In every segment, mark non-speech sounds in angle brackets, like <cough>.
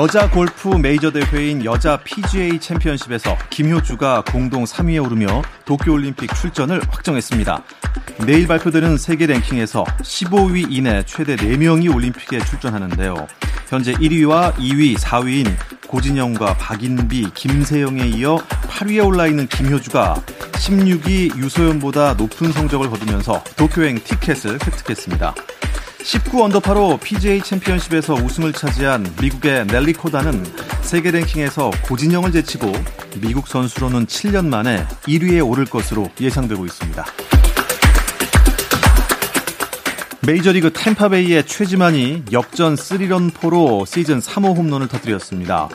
여자 골프 메이저 대회인 여자 PGA 챔피언십에서 김효주가 공동 3위에 오르며 도쿄올림픽 출전을 확정했습니다. 내일 발표되는 세계 랭킹에서 15위 이내 최대 4명이 올림픽에 출전하는데요. 현재 1위와 2위, 4위인 고진영과 박인비, 김세영에 이어 8위에 올라 있는 김효주가 16위 유소연보다 높은 성적을 거두면서 도쿄행 티켓을 획득했습니다. 19 언더파로 PGA 챔피언십에서 우승을 차지한 미국의 넬리 코다는 세계 랭킹에서 고진영을 제치고 미국 선수로는 7년 만에 1위에 오를 것으로 예상되고 있습니다. 메이저리그 템파베이의 최지만이 역전 3런 포로 시즌 3호 홈런을 터뜨렸습니다.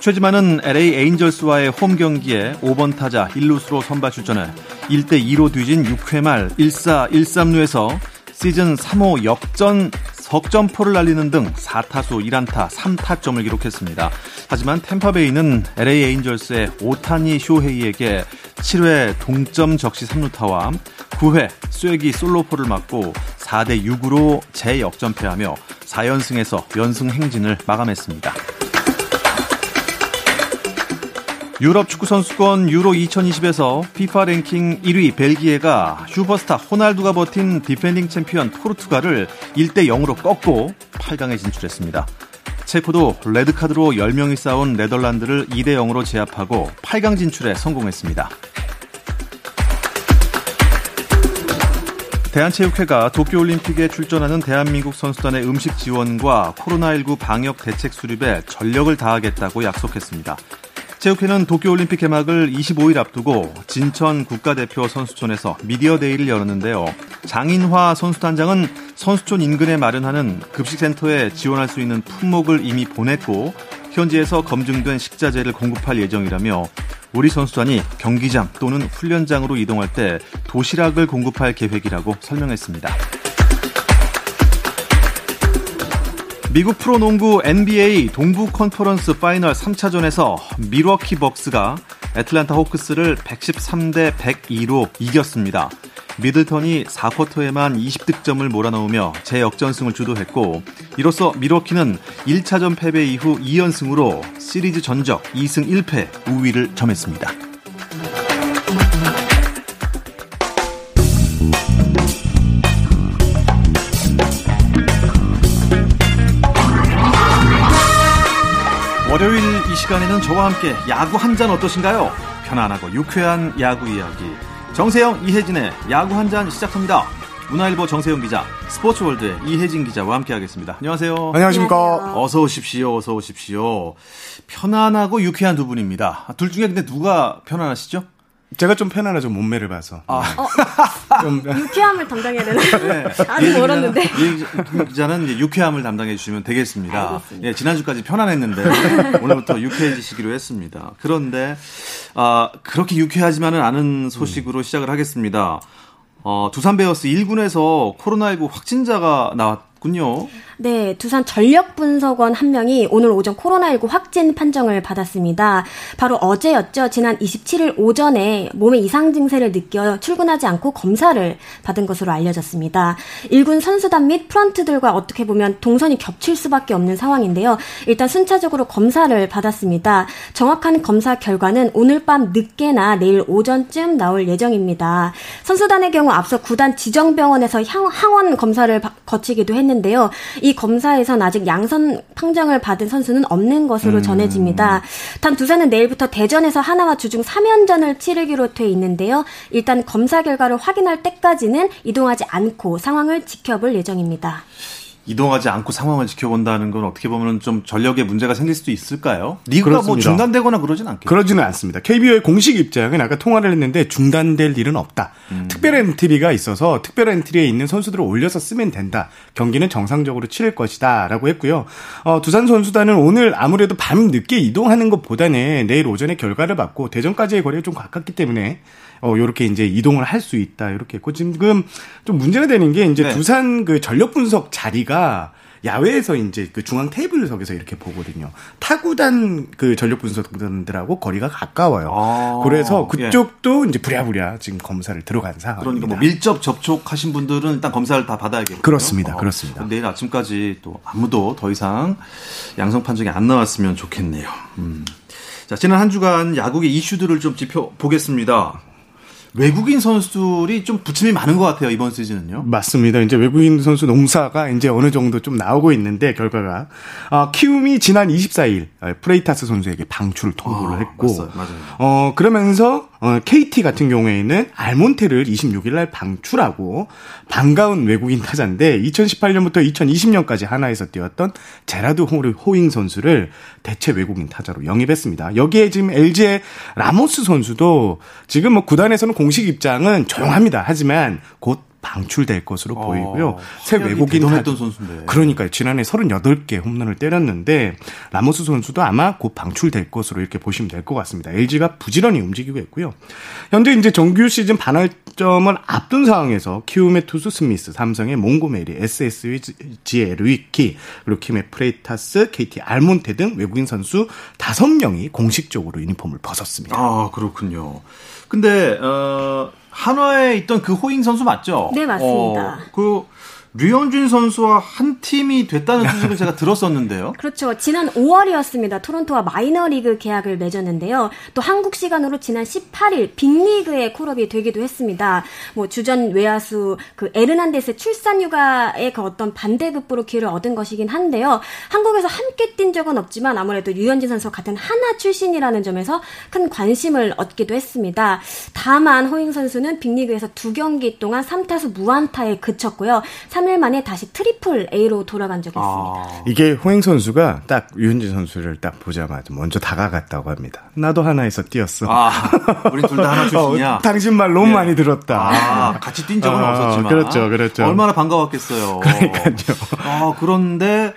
최지만은 LA 에인절스와의 홈 경기에 5번 타자 1루수로 선발 출전해 1대2로 뒤진 6회 말 1사 1삼루에서 시즌 3호 역전 석점포를 날리는 등 4타수 1안타 3타점을 기록했습니다. 하지만 템파베이는 LA 에인절스의 오타니 쇼헤이에게 7회 동점 적시 3루타와 9회 쐐기 솔로포를 맞고 4대 6으로 재역전패하며 4연승에서 연승 행진을 마감했습니다. 유럽 축구 선수권 유로 2020에서 피파 랭킹 1위 벨기에가 슈퍼스타 호날두가 버틴 디펜딩 챔피언 포르투갈을 1대 0으로 꺾고 8강에 진출했습니다. 체코도 레드카드로 10명이 싸운 네덜란드를 2대 0으로 제압하고 8강 진출에 성공했습니다. 대한체육회가 도쿄올림픽에 출전하는 대한민국 선수단의 음식 지원과 코로나19 방역 대책 수립에 전력을 다하겠다고 약속했습니다. 체육회는 도쿄올림픽 개막을 25일 앞두고 진천 국가대표 선수촌에서 미디어데이를 열었는데요. 장인화 선수단장은 선수촌 인근에 마련하는 급식센터에 지원할 수 있는 품목을 이미 보냈고 현지에서 검증된 식자재를 공급할 예정이라며 우리 선수단이 경기장 또는 훈련장으로 이동할 때 도시락을 공급할 계획이라고 설명했습니다. 미국 프로농구 NBA 동부 컨퍼런스 파이널 3차전에서 밀워키 벅스가 애틀란타 호크스를 113대 102로 이겼습니다. 미들턴이 4쿼터에만 20득점을 몰아넣으며 재역전승을 주도했고 이로써 밀워키는 1차전 패배 이후 2연승으로 시리즈 전적 2승 1패 우위를 점했습니다. 월요일 이 시간에는 저와 함께 야구 한 잔 어떠신가요? 편안하고 유쾌한 야구 이야기. 정세영, 이혜진의 야구 한 잔 시작합니다. 문화일보 정세영 기자, 스포츠월드의 이혜진 기자와 함께하겠습니다. 안녕하세요. 안녕하십니까. 어서 오십시오. 어서 오십시오. 편안하고 유쾌한 두 분입니다. 둘 중에 근데 누가 편안하시죠? 제가 좀 편안하죠 몸매를 봐서. 아. 어, <laughs> 좀 유쾌함을 담당해야 되나요? 네. 아직 멀었는데. 이 <laughs> 기자는 이제 유쾌함을 담당해 주시면 되겠습니다. 알겠습니다. 예, 지난주까지 편안했는데 <laughs> 오늘부터 유쾌해지시기로 했습니다. 그런데 아, 그렇게 유쾌하지만은 않은 소식으로 음. 시작을 하겠습니다. 어, 두산 베어스 1군에서 코로나19 확진자가 나왔군요. 네, 두산 전력분석원 한 명이 오늘 오전 코로나19 확진 판정을 받았습니다. 바로 어제였죠. 지난 27일 오전에 몸에 이상 증세를 느껴 출근하지 않고 검사를 받은 것으로 알려졌습니다. 1군 선수단 및 프런트들과 어떻게 보면 동선이 겹칠 수밖에 없는 상황인데요. 일단 순차적으로 검사를 받았습니다. 정확한 검사 결과는 오늘 밤 늦게나 내일 오전쯤 나올 예정입니다. 선수단의 경우 앞서 구단 지정병원에서 항원 검사를 거치기도 했는데요. 이 검사에선 아직 양선 판정을 받은 선수는 없는 것으로 음. 전해집니다. 단 두산은 내일부터 대전에서 하나와 주중 3연전을 치르기로 돼 있는데요. 일단 검사 결과를 확인할 때까지는 이동하지 않고 상황을 지켜볼 예정입니다. 이동하지 않고 상황을 지켜본다는 건 어떻게 보면 좀 전력에 문제가 생길 수도 있을까요? 리그가 뭐 그렇습니다. 뭐 중단되거나 그러진 않겠죠? 그러지는 않습니다. KBO의 공식 입장은 아까 통화를 했는데 중단될 일은 없다. 음. 특별 엔트리가 있어서 특별 엔트리에 있는 선수들을 올려서 쓰면 된다. 경기는 정상적으로 치를 것이다 라고 했고요. 어, 두산 선수단은 오늘 아무래도 밤 늦게 이동하는 것보다는 내일 오전에 결과를 받고 대전까지의 거리가 좀 가깝기 때문에 어, 요렇게 이제 이동을 할 수 있다. 이렇게 했고, 지금 좀 문제가 되는 게 이제 네. 두산 그 전력 분석 자리가 야외에서 이제 그 중앙 테이블석에서 이렇게 보거든요. 타구단 그 전력 분석단들하고 거리가 가까워요. 아, 그래서 예. 그쪽도 예. 이제 부랴부랴 지금 검사를 들어간 상황입니다. 그러니까 뭐 밀접 접촉하신 분들은 일단 검사를 다 받아야겠고요. 그렇습니다. 어, 그렇습니다. 내일 아침까지 또 아무도 더 이상 양성 판정이 안 나왔으면 좋겠네요. 음. 자, 지난 한 주간 야구의 이슈들을 좀 짚어 보겠습니다. 외국인 선수들이 좀 부침이 많은 것 같아요 이번 시즌은요. 맞습니다. 이제 외국인 선수 농사가 이제 어느 정도 좀 나오고 있는데 결과가 어, 키움이 지난 24일 어, 프레이타스 선수에게 방출 통보를 아, 했고, 맞아요, 맞아요. 어 그러면서 어, KT 같은 경우에는 알몬테를 26일 날 방출하고 반가운 외국인 타자인데 2018년부터 2020년까지 한화에서 뛰었던 제라드 호잉 선수를 대체 외국인 타자로 영입했습니다. 여기에 지금 LG의 라모스 선수도 지금 뭐 구단에서는 공식 입장은 조용합니다. 하지만 곧 방출될 것으로 어, 보이고요. 새 외국인 했던 선수인데. 그러니까요. 지난해 38개 홈런을 때렸는데 라모스 선수도 아마 곧 방출될 것으로 이렇게 보시면 될 것 같습니다. LG가 부지런히 움직이고 있고요. 현재 이제 정규 시즌 반환점을 앞둔 상황에서 키움의 투수 스미스, 삼성의 몽고메리, SSG의 르위키, 그리고 키움의 프레이타스, KT 알몬테 등 외국인 선수 5명이 공식적으로 유니폼을 벗었습니다. 아, 그렇군요. 근데 어 한화에 있던 그 호잉 선수 맞죠? 네, 맞습니다. 어, 그 류현진 선수와 한 팀이 됐다는 소식을 제가 들었었는데요. <laughs> 그렇죠. 지난 5월이었습니다. 토론토와 마이너리그 계약을 맺었는데요. 또 한국 시간으로 지난 18일 빅리그에 콜업이 되기도 했습니다. 뭐 주전 외야수 그 에르난데스 출산 휴가의 그 어떤 반대급부로 기회를 얻은 것이긴 한데요. 한국에서 함께 뛴 적은 없지만 아무래도 류현진 선수 같은 한화 출신이라는 점에서 큰 관심을 얻기도 했습니다. 다만 호잉 선수는 빅리그에서 두 경기 동안 3타수 무안타에 그쳤고요. 3일 만에 다시 트리플 A로 돌아간 적이 아. 있습니다. 이게 호잉 선수가 딱 류현진 선수를 딱 보자마자 먼저 다가갔다고 합니다. 나도 한화에서 뛰었어. 아, 우리 둘 다 한화 <laughs> 출신이야. 어, 당신 말 너무 네. 많이 들었다. 아, 같이 뛴 적은 어, 없었지만. 그렇죠, 그렇죠. 얼마나 반가웠겠어요. 그러니까요. 아, 그런데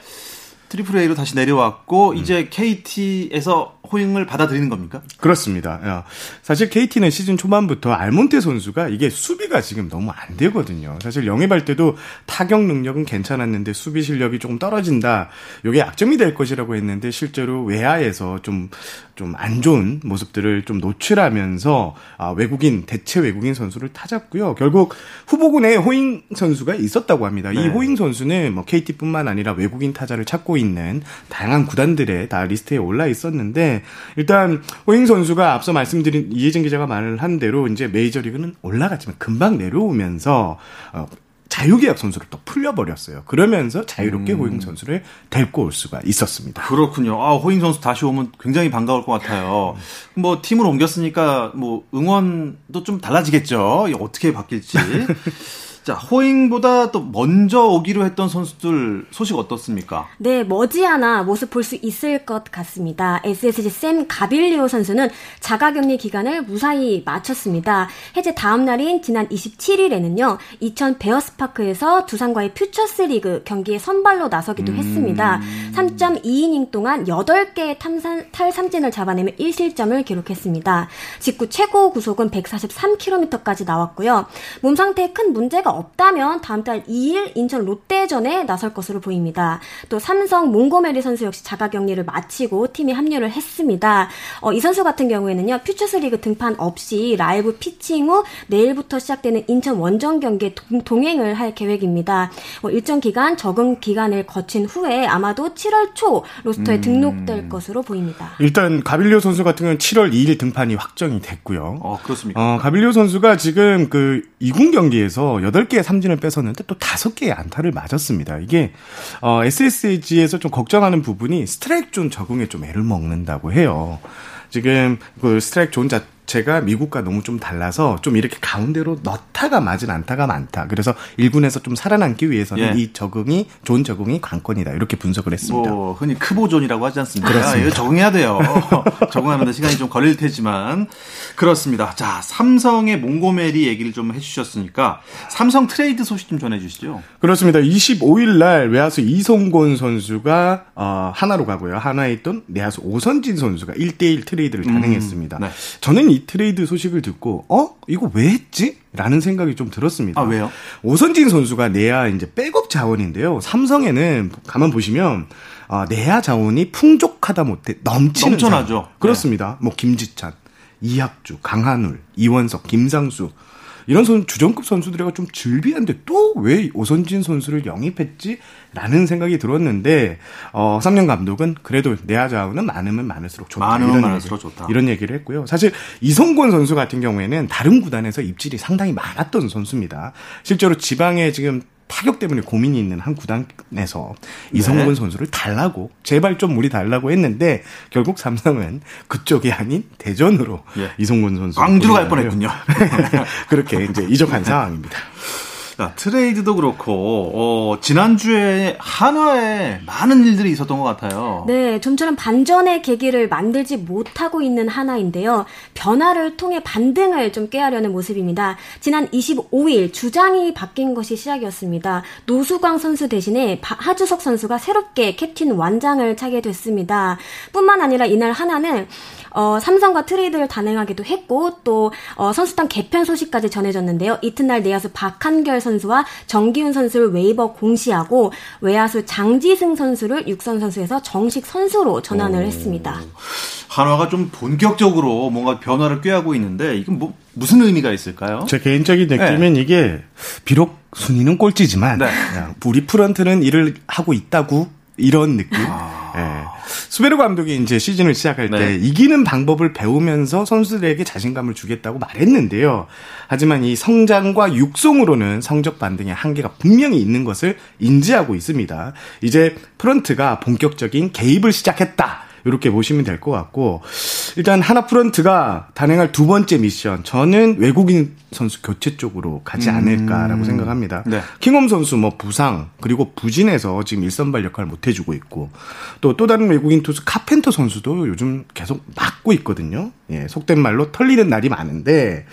트리플 A로 다시 내려왔고 음. 이제 KT에서 호잉을 받아들이는 겁니까? 그렇습니다. 사실 KT는 시즌 초반부터 알몬테 선수가 이게 수비가 지금 너무 안 되거든요. 사실 영입할 때도 타격 능력은 괜찮았는데 수비 실력이 조금 떨어진다. 이게 약점이 될 것이라고 했는데 실제로 외야에서 좀 좀 안 좋은 모습들을 좀 노출하면서 아, 외국인 대체 외국인 선수를 찾았고요. 결국 후보군에 호잉 선수가 있었다고 합니다. 네. 이 호잉 선수는 뭐 KT뿐만 아니라 외국인 타자를 찾고 있는 다양한 구단들의 다 리스트에 올라 있었는데 일단 호잉 선수가 앞서 말씀드린 이혜진 기자가 말을 한 대로 이제 메이저리그는 올라갔지만 금방 내려오면서 어, 자유계약 선수를 또 풀려버렸어요. 그러면서 자유롭게 음. 호잉 선수를 데리고 올 수가 있었습니다. 그렇군요. 아, 호잉 선수 다시 오면 굉장히 반가울 것 같아요. 뭐 팀을 옮겼으니까 뭐 응원도 좀 달라지겠죠. 어떻게 바뀔지. <laughs> 자, 호잉보다 또 먼저 오기로 했던 선수들 소식 어떻습니까? 네, 머지않아 모습 볼 수 있을 것 같습니다. SSG 샘 가빌리오 선수는 자가격리 기간을 무사히 마쳤습니다. 해제 다음 날인 지난 27일에는요, 이천 베어스파크에서 두산과의 퓨처스 리그 경기에 선발로 나서기도 음... 했습니다. 3.2이닝 동안 8개의 탐산, 탈삼진을 잡아내며 1실점을 기록했습니다. 직구 최고 구속은 143km까지 나왔고요. 몸 상태에 큰 문제가 없다면 다음 달 2일 인천 롯데전에 나설 것으로 보입니다. 또 삼성 몽고메리 선수 역시 자가 격리를 마치고 팀에 합류를 했습니다. 어, 이 선수 같은 경우에는요 퓨처스리그 등판 없이 라이브 피칭 후 내일부터 시작되는 인천 원정 경기에 동, 행을할 계획입니다. 어, 일정 기간 적응 기간을 거친 후에 아마도 7월 초 로스터에 음... 등록될 것으로 보입니다. 일단 가빌리오 선수 같은 경우는 7월 2일 등판이 확정이 됐고요. 어, 그렇습니까? 어, 가빌리오 선수가 지금 그 2군 경기에서 8 개의 삼진을 뺏었는데 또 5개의 안타를 맞았습니다. 이게 어, SSG에서 좀 걱정하는 부분이 스트라이크 존 적응에 좀 애를 먹는다고 해요. 지금 그 스트라이크 존 자, 자체가 미국과 너무 좀 달라서 좀 이렇게 가운데로 넣다가 맞은 안타가 많다. 그래서 1군에서 좀 살아남기 위해서는 예. 이 적응이 좋은 적응이 관건이다. 이렇게 분석을 했습니다. 뭐 흔히 크보존이라고 하지 않습니까? 그렇습니다. 이거 적응해야 돼요. <laughs> 적응하는데 시간이 좀 걸릴 테지만 그렇습니다. 자, 삼성의 몽고메리 얘기를 좀 해주셨으니까 삼성 트레이드 소식 좀 전해주시죠. 그렇습니다. 25일 날 외야수 이성곤 선수가 어, 한화로 가고요. 한화에 있던 내야수 오선진 선수가 1대1 트레이드를 단행했습니다. 음, 네. 저는 이 트레이드 소식을 듣고 어 이거 왜 했지? 라는 생각이 좀 들었습니다. 아 왜요? 오선진 선수가 내야 이제 백업 자원인데요. 삼성에는 가만 보시면 어, 내야 자원이 풍족하다 못해 넘치는 넘쳐나죠. 자원. 그렇습니다. 네. 뭐 김지찬, 이학주, 강한울, 이원석, 김상수 이런 선 주전급 선수들이가 좀 즐비한데 또 왜 오선진 선수를 영입했지? 라는 생각이 들었는데 어 3년 감독은 그래도 내야 자원은 많으면 많을수록 좋다. 많으면 이런 많을수록 얘기, 좋다. 이런 얘기를 했고요. 사실 이성권 선수 같은 경우에는 다른 구단에서 입질이 상당히 많았던 선수입니다. 실제로 지방에 지금 타격 때문에 고민이 있는 한 구단에서 이성근 네. 선수를 달라고 제발 좀 우리 달라고 했는데 결국 삼성은 그쪽이 아닌 대전으로 예. 이성근 선수 광주로 갈 뻔했군요. <laughs> 그렇게 이제 이적한 상황입니다. 자, 트레이드도 그렇고, 어, 지난주에 한화에 많은 일들이 있었던 것 같아요. 네, 좀처럼 반전의 계기를 만들지 못하고 있는 한화인데요. 변화를 통해 반등을 좀 깨하려는 모습입니다. 지난 25일 주장이 바뀐 것이 시작이었습니다. 노수광 선수 대신에 하주석 선수가 새롭게 캡틴 완장을 차게 됐습니다. 뿐만 아니라 이날 한화는 어, 삼성과 트레이드를 단행하기도 했고 또 어, 선수단 개편 소식까지 전해졌는데요. 이튿날 내야수 박한결 선수 와 정기훈 선수를 웨이버 공시하고 외야수 장지승 선수를 육성 선수에서 정식 선수로 전환을 오. 했습니다. 한화가 좀 본격적으로 뭔가 변화를 꾀하고 있는데 이건 뭐 무슨 의미가 있을까요? 제 개인적인 느낌은 네. 이게 비록 순위는 꼴찌지만 네. 우리 프런트는 일을 하고 있다고 이런 느낌. 아... 예. 수베르 감독이 이제 시즌을 시작할 때 네. 이기는 방법을 배우면서 선수들에게 자신감을 주겠다고 말했는데요. 하지만 이 성장과 육성으로는 성적 반등의 한계가 분명히 있는 것을 인지하고 있습니다. 이제 프런트가 본격적인 개입을 시작했다. 이렇게 보시면 될 것 같고 일단 하나 프런트가 단행할 두 번째 미션 저는 외국인 선수 교체 쪽으로 가지 음. 않을까라고 생각합니다. 네. 킹홈 선수 뭐 부상 그리고 부진해서 지금 일선발 역할을 못 해주고 있고 또또 또 다른 외국인 투수 카펜터 선수도 요즘 계속 막고 있거든요. 예, 속된 말로 털리는 날이 많은데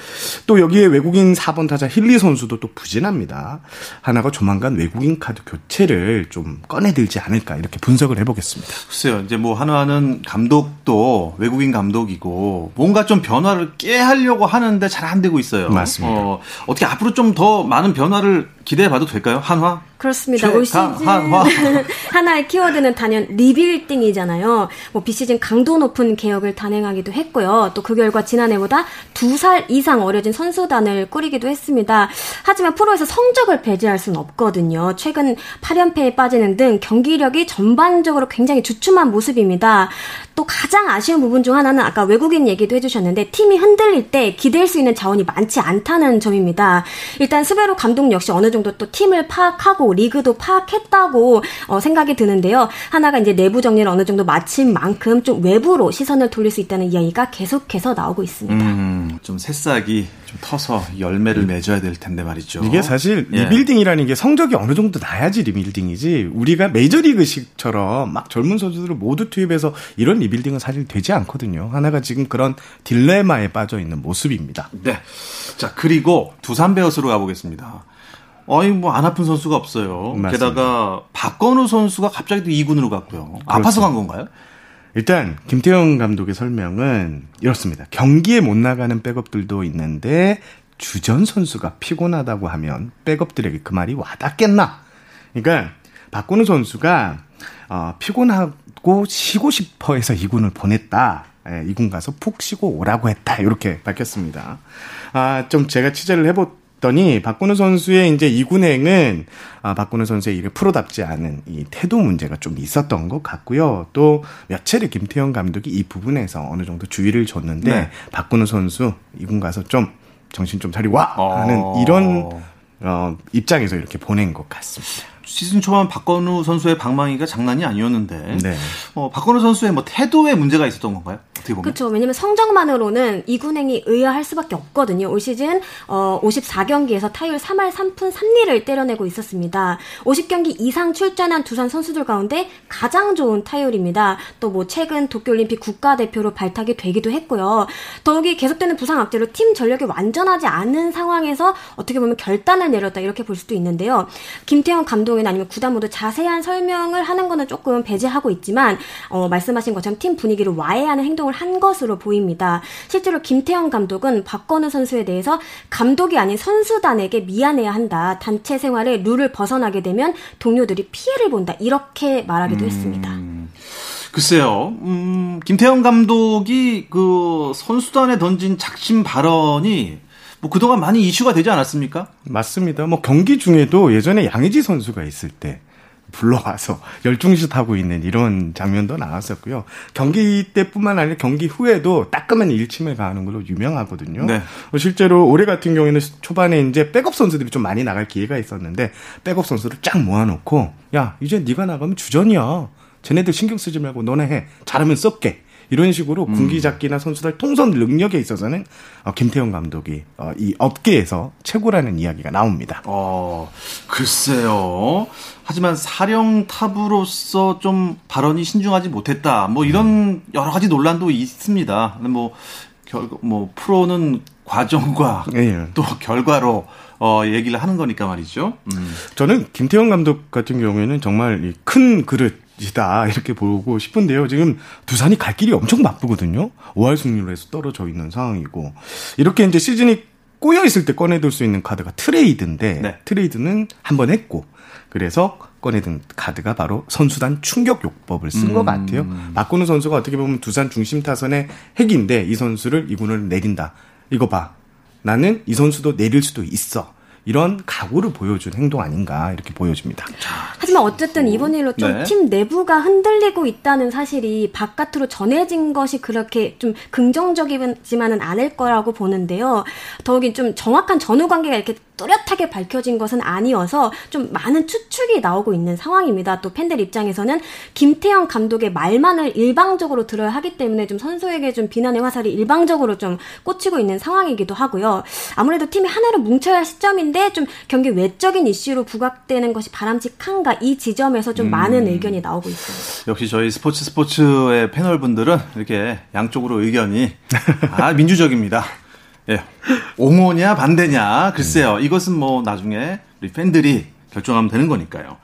또 여기에 외국인 4번 타자 힐리 선수도 또 부진합니다. 하나가 조만간 외국인 카드 교체를 좀 꺼내들지 않을까 이렇게 분석을 해보겠습니다. 글쎄요, 이제 뭐 하나는 감독도 외국인 감독 이고 뭔가 좀 변화를 깨 하려고 하는데 잘 안 되고 있어요. 맞습니다. 어, 어떻게 앞으로 좀 더 많은 변화를 기대해봐도 될까요? 한화? 그렇습니다. 올 시즌 한화. <laughs> 한화의 키워드는 단연 리빌딩이잖아요. 뭐 비시즌 강도 높은 개혁을 단행하기도 했고요. 또 그 결과 지난해보다 두 살 이상 어려진 선수단을 꾸리기도 했습니다. 하지만 프로에서 성적을 배제할 수는 없거든요. 최근 8연패에 빠지는 등 경기력이 전반적으로 굉장히 주춤한 모습입니다. 또 가장 아쉬운 부분 중 하나는 아까 외국인 얘기도 해주셨는데 팀이 흔들릴 때 기댈 수 있는 자원이 많지 않다는 점입니다. 일단 수베로 감독 역시 어느 정도 또 팀을 파악하고 리그도 파악했다고 어, 생각이 드는데요. 한화가 이제 내부 정리를 어느 정도 마친 만큼 좀 외부로 시선을 돌릴 수 있다는 이야기가 계속해서 나오고 있습니다. 음, 좀 새싹이 좀 터서 열매를 맺어야 될 텐데 말이죠. 이게 사실 예. 리빌딩이라는 게 성적이 어느 정도 나야지 리빌딩이지 우리가 메이저리그식처럼 막 젊은 선수들을 모두 투입해서 이런 리빌딩은 사실 되지 않거든요. 한화가 지금 그런 딜레마에 빠져 있는 모습입니다. 네. 자, 그리고 두산 베어스로 가보겠습니다. 어이 뭐 안 아픈 선수가 없어요. 맞습니다. 게다가 박건우 선수가 갑자기 또 2군으로 갔고요. 그렇죠. 아파서 간 건가요? 일단 김태형 감독의 설명은 이렇습니다. 경기에 못 나가는 백업들도 있는데 주전 선수가 피곤하다고 하면 백업들에게 그 말이 와닿겠나? 그러니까 박건우 선수가 어, 피곤하고 쉬고 싶어 해서 2군을 보냈다. 예, 2군 가서 푹 쉬고 오라고 했다. 이렇게 밝혔습니다. 아, 좀 제가 취재를 해보 더니 박근우 선수의 이제 이군행은 아, 박근우 선수의 일을 프로답지 않은 이 태도 문제가 좀 있었던 것 같고요. 또몇 차례 김태형 감독이 이 부분에서 어느 정도 주의를 줬는데 네. 박근우 선수 이군 가서 좀 정신 좀 차리고 와 하는 어... 이런 어, 입장에서 이렇게 보낸 것 같습니다. 시즌 초반 박건우 선수의 방망이가 장난이 아니었는데 네. 어, 박건우 선수의 뭐 태도에 문제가 있었던 건가요? 그렇죠. 왜냐면 성적만으로는 이군행이 의아할 수밖에 없거든요. 올 시즌 어 54경기에서 타율 3할 3푼 3리를 때려내고 있었습니다. 50경기 이상 출전한 두산 선수들 가운데 가장 좋은 타율입니다. 또 뭐 최근 도쿄올림픽 국가대표로 발탁이 되기도 했고요. 더욱이 계속되는 부상 악재로 팀 전력이 완전하지 않은 상황에서 어떻게 보면 결단을 내렸다 이렇게 볼 수도 있는데요. 김태형 감독이나 아니면 구단 모두 자세한 설명을 하는 거는 조금 배제하고 있지만 어, 말씀하신 것처럼 팀 분위기를 와해하는 행동을 한 것으로 보입니다. 실제로 김태형 감독은 박건우 선수에 대해서 감독이 아닌 선수단에게 미안해야 한다. 단체 생활에 룰을 벗어나게 되면 동료들이 피해를 본다. 이렇게 말하기도 음... 했습니다. 글쎄요, 음, 김태형 감독이 그 선수단에 던진 작심 발언이 뭐 그동안 많이 이슈가 되지 않았습니까? 맞습니다. 뭐 경기 중에도 예전에 양의지 선수가 있을 때 불러와서 <laughs> 열중시 타고 있는 이런 장면도 나왔었고요. 경기 때뿐만 아니라 경기 후에도 따끔한 일침을 가하는 걸로 유명하거든요. 네. 뭐 실제로 올해 같은 경우에는 초반에 이제 백업 선수들이 좀 많이 나갈 기회가 있었는데 백업 선수를 쫙 모아놓고 야 이제 네가 나가면 주전이야. 쟤네들 신경 쓰지 말고 너네 해. 잘하면 썩게. 이런 식으로 음. 군기잡기나 선수들 통선 능력에 있어서는 어, 김태형 감독이 어, 이 업계에서 최고라는 이야기가 나옵니다. 어, 글쎄요. 하지만 사령 탑으로서 좀 발언이 신중하지 못했다. 뭐 이런 음. 여러 가지 논란도 있습니다. 뭐, 결, 뭐 프로는 과정과 네. 또 결과로 어, 얘기를 하는 거니까 말이죠. 음. 저는 김태형 감독 같은 경우에는 정말 큰 그릇 이다 이렇게 보고 싶은데요. 지금 두산이 갈 길이 엄청 바쁘거든요. 5할 승률에서 떨어져 있는 상황이고 이렇게 이제 시즌이 꼬여 있을 때 꺼내들 수 있는 카드가 트레이드인데 네. 트레이드는 한 번 했고 그래서 꺼내든 카드가 바로 선수단 충격 요법을 쓴것 음. 같아요. 박건우 선수가 어떻게 보면 두산 중심 타선의 핵인데 이 선수를 이군을 내린다. 이거 봐. 나는 이 선수도 내릴 수도 있어. 이런 각오를 보여준 행동 아닌가 이렇게 보여집니다. 하지만 어쨌든 이번 일로 좀팀 네. 내부가 흔들리고 있다는 사실이 바깥으로 전해진 것이 그렇게 좀 긍정적이지만은 않을 거라고 보는데요. 더욱이 좀 정확한 전후 관계가 이렇게 뚜렷하게 밝혀진 것은 아니어서 좀 많은 추측이 나오고 있는 상황입니다. 또 팬들 입장에서는 김태형 감독의 말만을 일방적으로 들어야 하기 때문에 좀 선수에게 좀 비난의 화살이 일방적으로 좀 꽂히고 있는 상황이기도 하고요. 아무래도 팀이 하나로 뭉쳐야 할 시점인데 좀 경기 외적인 이슈로 부각되는 것이 바람직한가 이 지점에서 좀 음. 많은 의견이 나오고 있습니다. 역시 저희 스포츠 스포츠의 패널분들은 이렇게 양쪽으로 의견이 <laughs> 아 민주적입니다. 예. 옹호냐 반대냐 글쎄요. 음. 이것은 뭐 나중에 우리 팬들이 결정하면 되는 거니까요.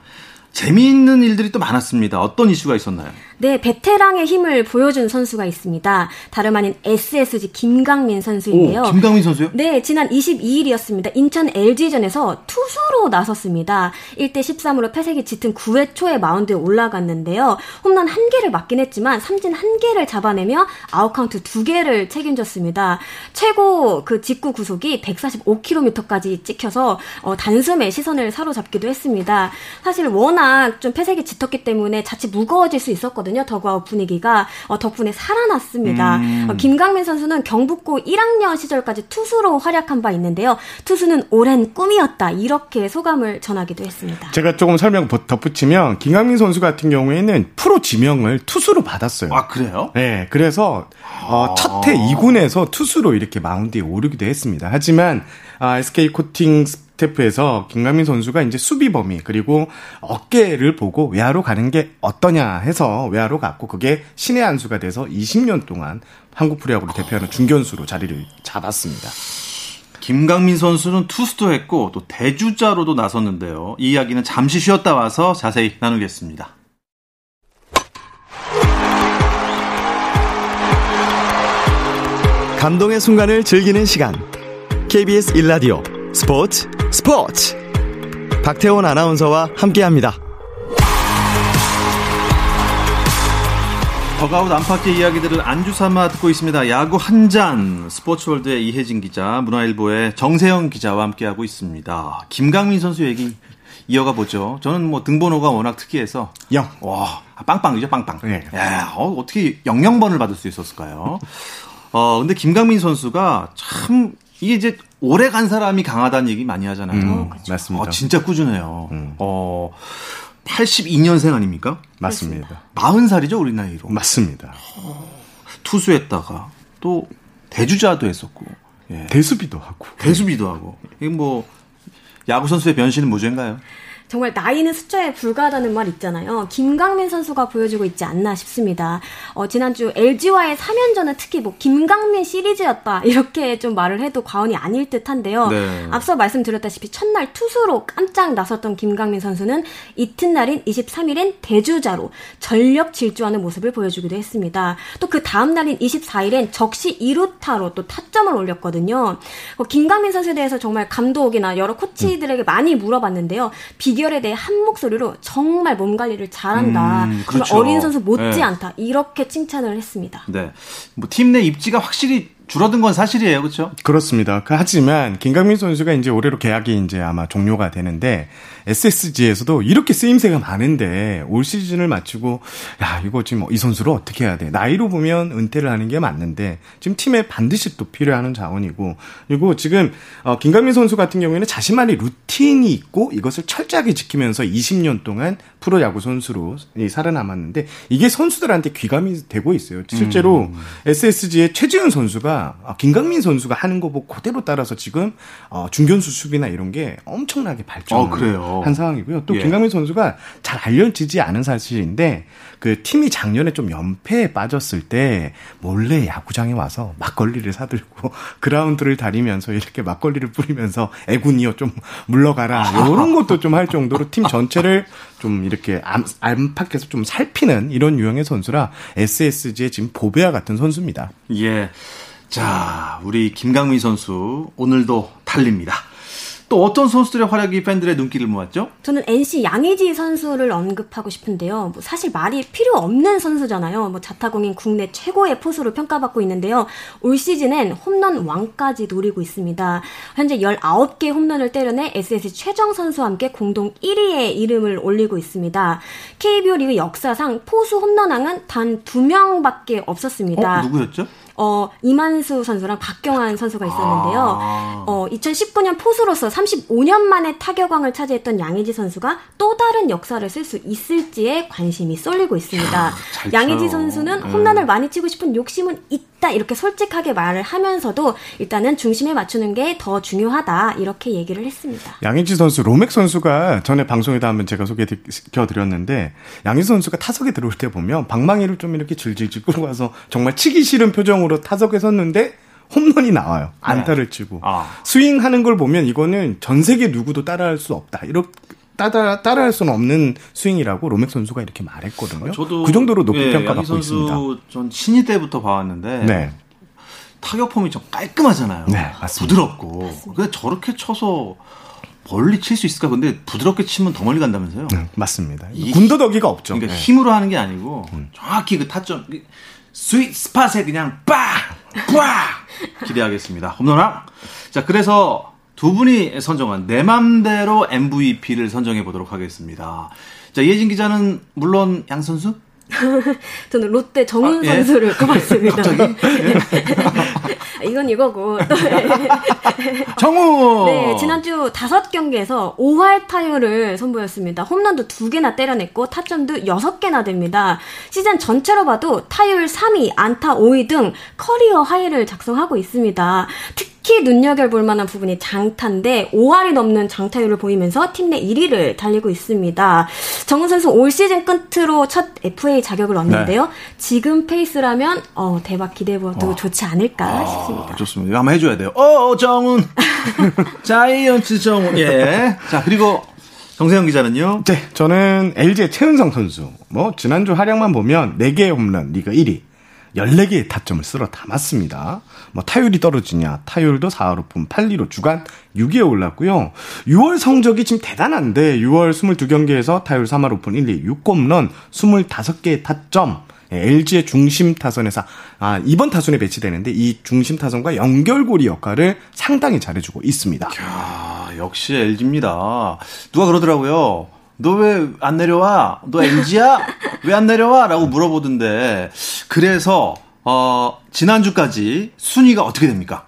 재미있는 일들이 또 많았습니다. 어떤 이슈가 있었나요? 네, 베테랑의 힘을 보여준 선수가 있습니다. 다름 아닌 SSG 김강민 선수인데요. 오, 김강민 선수요? 네, 지난 22일이었습니다. 인천 LG전에서 투수로 나섰습니다. 1대 13으로 패색이 짙은 9회 초에 마운드에 올라갔는데요. 홈런 1개를 맞긴 했지만 삼진 1개를 잡아내며 아웃카운트 2개를 책임졌습니다. 최고 그 직구 구속이 145km까지 찍혀서 어, 단숨에 시선을 사로잡기도 했습니다. 사실 워낙 좀 패색이 짙었기 때문에 자칫 무거워질 수 있었거든요. 있었거든요. 더그아웃 분위기가 어, 덕분에 살아났습니다. 음. 어, 김강민 선수는 경북고 1학년 시절까지 투수로 활약한 바 있는데요. 투수는 오랜 꿈이었다. 이렇게 소감을 전하기도 했습니다. 제가 조금 설명 덧붙이면 김강민 선수 같은 경우에는 프로 지명을 투수로 받았어요. 아 그래요? 네, 그래서 어, 첫해 2군에서 투수로 이렇게 마운드에 오르기도 했습니다. 하지만 아, SK 코칭 스태프에서 김강민 선수가 이제 수비 범위 그리고 어깨를 보고 외야로 가는 게 어떠냐 해서 외야로 갔고 그게 신의 한 수가 돼서 20년 동안 한국 프로야구를 대표하는 중견수로 자리를 잡았습니다. 김강민 선수는 투수도 했고 또 대주자로도 나섰는데요. 이 이야기는 잠시 쉬었다 와서 자세히 나누겠습니다. 감동의 순간을 즐기는 시간. KBS 1라디오 스포츠 스포츠 박태원 아나운서와 함께합니다. 더가웃 안팎의 이야기들을 안주 삼아 듣고 있습니다. 야구 한 잔 스포츠월드의 이혜진 기자, 문화일보의 정세영 기자와 함께하고 있습니다. 김강민 선수 얘기 이어가 보죠. 저는 뭐 등번호가 워낙 특이해서 영. 와, 빵빵이죠, 빵빵. 네. 야, 어, 어떻게 영영번을 받을 수 있었을까요? 어, 근데 김강민 선수가 참 이게 이제 오래 간 사람이 강하다는 얘기 많이 하잖아요. 음, 어, 맞습니다. 어, 진짜 꾸준해요. 음. 어, 82년생 아닙니까? 맞습니다. 40살이죠, 우리 나이로. 맞습니다. 투수했다가 또 대주자도 했었고 예. 대수비도 하고 대수비도 하고 이게 뭐 야구 선수의 변신은 무죄인가요? 정말 나이는 숫자에 불과하다는 말 있잖아요. 김강민 선수가 보여주고 있지 않나 싶습니다. 어, 지난주 LG와의 3연전은 특히 뭐 김강민 시리즈였다 이렇게 좀 말을 해도 과언이 아닐 듯한데요. 네. 앞서 말씀드렸다시피 첫날 투수로 깜짝 나섰던 김강민 선수는 이튿날인 23일엔 대주자로 전력 질주하는 모습을 보여주기도 했습니다. 또 그 다음 날인 24일엔 적시 2루타로 또 타점을 올렸거든요. 어, 김강민 선수에 대해서 정말 감독이나 여러 코치들에게 많이 물어봤는데요. 비 결에 대해 한 목소리로 정말 몸 관리를 잘한다. 음, 그렇죠. 어린 선수 못지않다. 네. 이렇게 칭찬을 했습니다. 네. 뭐 팀 내 입지가 확실히 줄어든 건 사실이에요, 그렇죠? 그렇습니다. 그 하지만 김강민 선수가 이제 올해로 계약이 이제 아마 종료가 되는데 SSG에서도 이렇게 쓰임새가 많은데 올 시즌을 마치고 야 이거 지금 이 선수를 어떻게 해야 돼? 나이로 보면 은퇴를 하는 게 맞는데 지금 팀에 반드시 또 필요한 자원이고 그리고 지금 어, 김강민 선수 같은 경우에는 자신만의 루틴이 있고 이것을 철저하게 지키면서 20년 동안 프로야구 선수로 살아남았는데 이게 선수들한테 귀감이 되고 있어요. 실제로 음. SSG의 최지훈 선수가 아, 김강민 선수가 하는 거 보고 그대로 따라서 지금 어, 중견수 수비나 이런 게 엄청나게 발전 한 어, 상황이고요. 또 예. 김강민 선수가 잘 알려지지 않은 사실인데 그 팀이 작년에 좀 연패에 빠졌을 때 몰래 야구장에 와서 막걸리를 사들고 <laughs> 그라운드를 다니면서 이렇게 막걸리를 뿌리면서 애군이요 좀 물러가라 <laughs> 이런 것도 좀 할 정도로 팀 전체를 좀 이렇게 안팎에서 좀 살피는 이런 유형의 선수라 SSG의 지금 보배와 같은 선수입니다. 예. 자, 우리 김강민 선수 오늘도 달립니다. 또 어떤 선수들의 활약이 팬들의 눈길을 모았죠? 저는 NC 양의지 선수를 언급하고 싶은데요. 뭐 사실 말이 필요 없는 선수잖아요. 뭐 자타공인 국내 최고의 포수로 평가받고 있는데요. 올 시즌엔 홈런 왕까지 노리고 있습니다. 현재 19개 홈런을 때려내 SSG 최정 선수와 함께 공동 1위의 이름을 올리고 있습니다. KBO 리그 역사상 포수 홈런왕은 단 2명밖에 없었습니다. 어, 누구였죠? 어, 이만수 선수랑 박경환 선수가 있었는데요. 아. 어, 2019년 포수로서 35년 만에 타격왕을 차지했던 양의지 선수가 또 다른 역사를 쓸 수 있을지에 관심이 쏠리고 있습니다. 야, 양의지 선수는 음. 홈런을 많이 치고 싶은 욕심은 있다 이렇게 솔직하게 말을 하면서도 일단은 중심에 맞추는 게 더 중요하다 이렇게 얘기를 했습니다. 양의지 선수 로맥 선수가 전에 방송에다 한번 제가 소개시켜 드렸는데 양의지 선수가 타석에 들어올 때 보면 방망이를 좀 이렇게 질질질 끌고 와서 정말 치기 싫은 표정으로 상황으로 타석에 섰는데 홈런이 나와요. 안타를 네. 치고. 아. 스윙하는 걸 보면 이거는 전 세계 누구도 따라할 수 없다. 이렇게 따라 따라할 수는 없는 스윙이라고 로맥 선수가 이렇게 말했거든요. 저도 그 정도로 높은 예, 평가받고 있습니다. 전 신인 때부터 봐왔는데 네. 타격 폼이 좀 깔끔하잖아요. 네, 맞습니다. 부드럽고. 근데 저렇게 쳐서 멀리 칠 수 있을까? 근데 부드럽게 치면 더 멀리 간다면서요? 네, 맞습니다. 군더더기가 없죠. 그러니까 네. 힘으로 하는 게 아니고 음. 정확히 그 타점 스윗 스팟에 그냥 빡! 빡! 기대하겠습니다. 홈런왕. 자, 그래서 두 분이 선정한 내 맘대로 MVP를 선정해 보도록 하겠습니다. 자, 이혜진 기자는 물론 양 선수? <laughs> 저는 롯데 정훈 아, 예? 선수를 꼽았습니다. <laughs> 이건 이거고. <laughs> 정훈! 네, 지난주 다섯 경기에서 5할 타율을 선보였습니다. 홈런도 두 개나 때려냈고 타점도 여섯 개나 됩니다. 시즌 전체로 봐도 타율 3위, 안타 5위 등 커리어 하이를 작성하고 있습니다. 특히 특히 눈여겨볼 만한 부분이 장타인데 5할이 넘는 장타율을 보이면서 팀 내 1위를 달리고 있습니다. 정훈 선수 올 시즌 끝으로 첫 FA 자격을 얻는데요. 네. 지금 페이스라면 어, 대박 기대해봐도 어. 좋지 않을까 아, 싶습니다. 좋습니다. 한번 해줘야 돼요. 어, 정훈. <laughs> 자이언츠 정훈. 예. 자, 그리고 정세영 기자는요? 네, 저는 LG의 최은성 선수. 뭐, 지난주 활약만 보면 4개의 홈런, 리그 1위. 14개의 타점을 쓸어 담았습니다. 뭐 타율이 떨어지냐? 타율도 4할 오픈 8리로 주간 6위에 올랐고요. 6월 성적이 지금 대단한데 6월 22경기에서 타율 3할 오픈 1리 6홈런 25개의 타점 LG의 중심 타선에서 아, 이번 타순에 배치되는데 이 중심 타선과 연결고리 역할을 상당히 잘해주고 있습니다. 야, 역시 LG입니다. 누가 그러더라고요. 너 왜 안 내려와? 너 NG야? 왜 안 내려와? 라고 물어보던데. 그래서, 어, 지난주까지 순위가 어떻게 됩니까?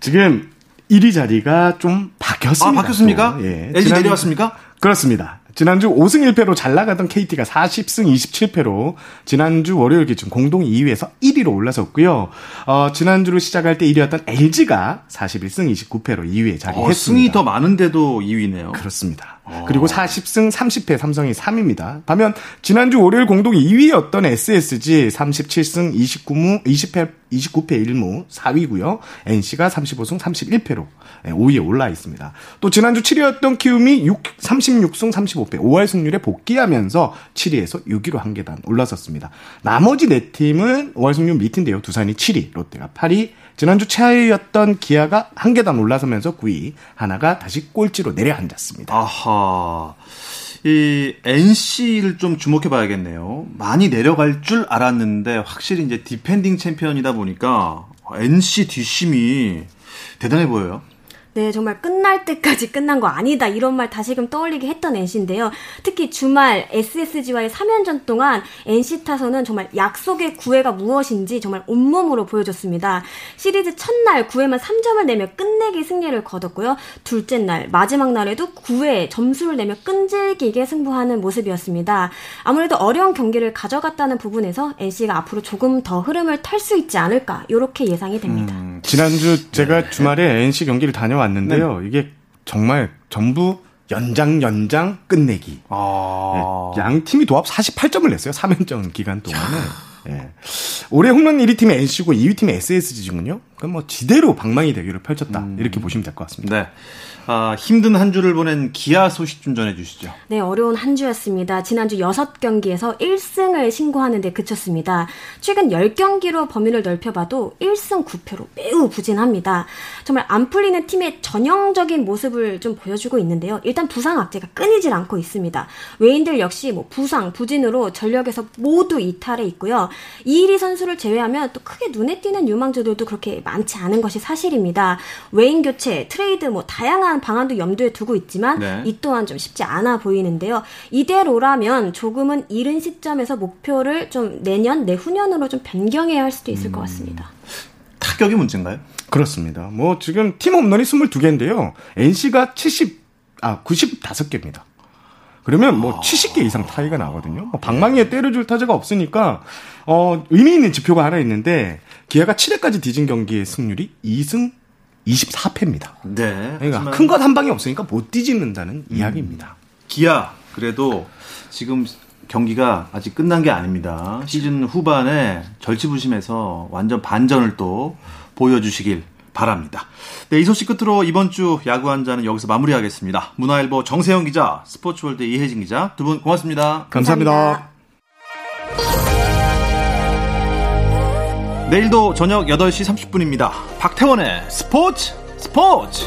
지금 1위 자리가 좀 바뀌었습니다. 아, 바뀌었습니까? 또. 예. LG 지난... 내려왔습니까? 그렇습니다. 지난주 5승 1패로 잘 나가던 KT가 40승 27패로 지난주 월요일 기준 공동 2위에서 1위로 올라섰고요. 어, 지난주로 시작할 때 1위였던 LG가 41승 29패로 2위에 자리했습니다. 어, 승이 더 많은데도 2위네요. 그렇습니다. 그리고 40승 30패 삼성이 3위입니다. 반면 지난주 월요일 공동 2위였던 SSG 37승 29무 20패 29패 1무 4위고요. NC가 35승 31패로 5위에 올라 있습니다. 또 지난주 7위였던 키움이 6, 36승 35패 5할 승률에 복귀하면서 7위에서 6위로 한 계단 올라섰습니다. 나머지 네 팀은 5할 승률 밑인데요. 두산이 7위, 롯데가 8위, 지난주 최하위였던 기아가 한 계단 올라서면서 9위, 한화가 다시 꼴찌로 내려앉았습니다. 아하. 이 NC를 좀 주목해 봐야겠네요. 많이 내려갈 줄 알았는데 확실히 이제 디펜딩 챔피언이다 보니까 NC 뒷심이 대단해 보여요. 네, 정말 끝날 때까지 <laughs> 끝난 거 아니다. 이런 말 다시금 떠올리게 했던 NC인데요. 특히 주말 SSG와의 3연전 동안 NC 타선은 정말 약속의 구회가 무엇인지 정말 온몸으로 보여줬습니다. 시리즈 첫날 9회만 3점을 내며 끝내기 승리를 거뒀고요. 둘째 날, 마지막 날에도 9회 점수를 내며 끈질기게 승부하는 모습이었습니다. 아무래도 어려운 경기를 가져갔다는 부분에서 NC가 앞으로 조금 더 흐름을 탈 수 있지 않을까, 이렇게 예상이 됩니다. 음, 지난주 제가 네. 주말에 NC 경기를 다녀왔 왔는데요. 네. 이게 정말 전부 연장 연장 끝내기. 아... 네, 양 팀이 도합 48점을 냈어요. 3연전 기간 동안에. 예. 올해 홈런 1위 팀의 NC고 2위 팀의 SSG군요. 그럼 뭐 지대로 방망이 대결을 펼쳤다. 음... 이렇게 보시면 될 것 같습니다. 네. 아, 힘든 한 주를 보낸 기아 소식 좀 전해 주시죠. 네, 어려운 한 주였습니다. 지난주 6경기에서 1승을 신고하는데 그쳤습니다. 최근 10경기로 범위를 넓혀봐도 1승 9패로 매우 부진합니다. 정말 안 풀리는 팀의 전형적인 모습을 좀 보여주고 있는데요. 일단 부상 악재가 끊이질 않고 있습니다. 외인들 역시 뭐 부상, 부진으로 전력에서 모두 이탈해 있고요. 이일이 선수를 제외하면 또 크게 눈에 띄는 유망주들도 그렇게 많지 않은 것이 사실입니다. 외인 교체, 트레이드 뭐 다양한 방안도 염두에 두고 있지만 네. 이 또한 좀 쉽지 않아 보이는데요. 이대로라면 조금은 이른 시점에서 목표를 좀 내년, 내후년으로 좀 변경해야 할 수도 있을 음. 것 같습니다. 타격이 문제인가요? 그렇습니다. 뭐 지금 팀 홈런이 22개인데요. NC가 70, 아, 95개입니다. 그러면 뭐 70개 이상 타이가 나거든요. 뭐 방망이에 때려줄 타자가 없으니까 어 의미 있는 지표가 하나 있는데 기아가 7회까지 뒤진 경기의 승률이 2승 24패입니다. 네. 그러니까 큰 것 한 방이 없으니까 못 뒤집는다는 음. 이야기입니다. 기아 그래도 지금 경기가 아직 끝난 게 아닙니다. 시즌 후반에 절치부심해서 완전 반전을 또 보여주시길 바랍니다. 네, 이 소식 끝으로 이번 주 야구 한자는 여기서 마무리하겠습니다. 문화일보 정세영 기자, 스포츠월드 이혜진 기자 두 분 고맙습니다. 감사합니다. 감사합니다. 내일도 저녁 8시 30분입니다. 박태원의 스포츠 스포츠!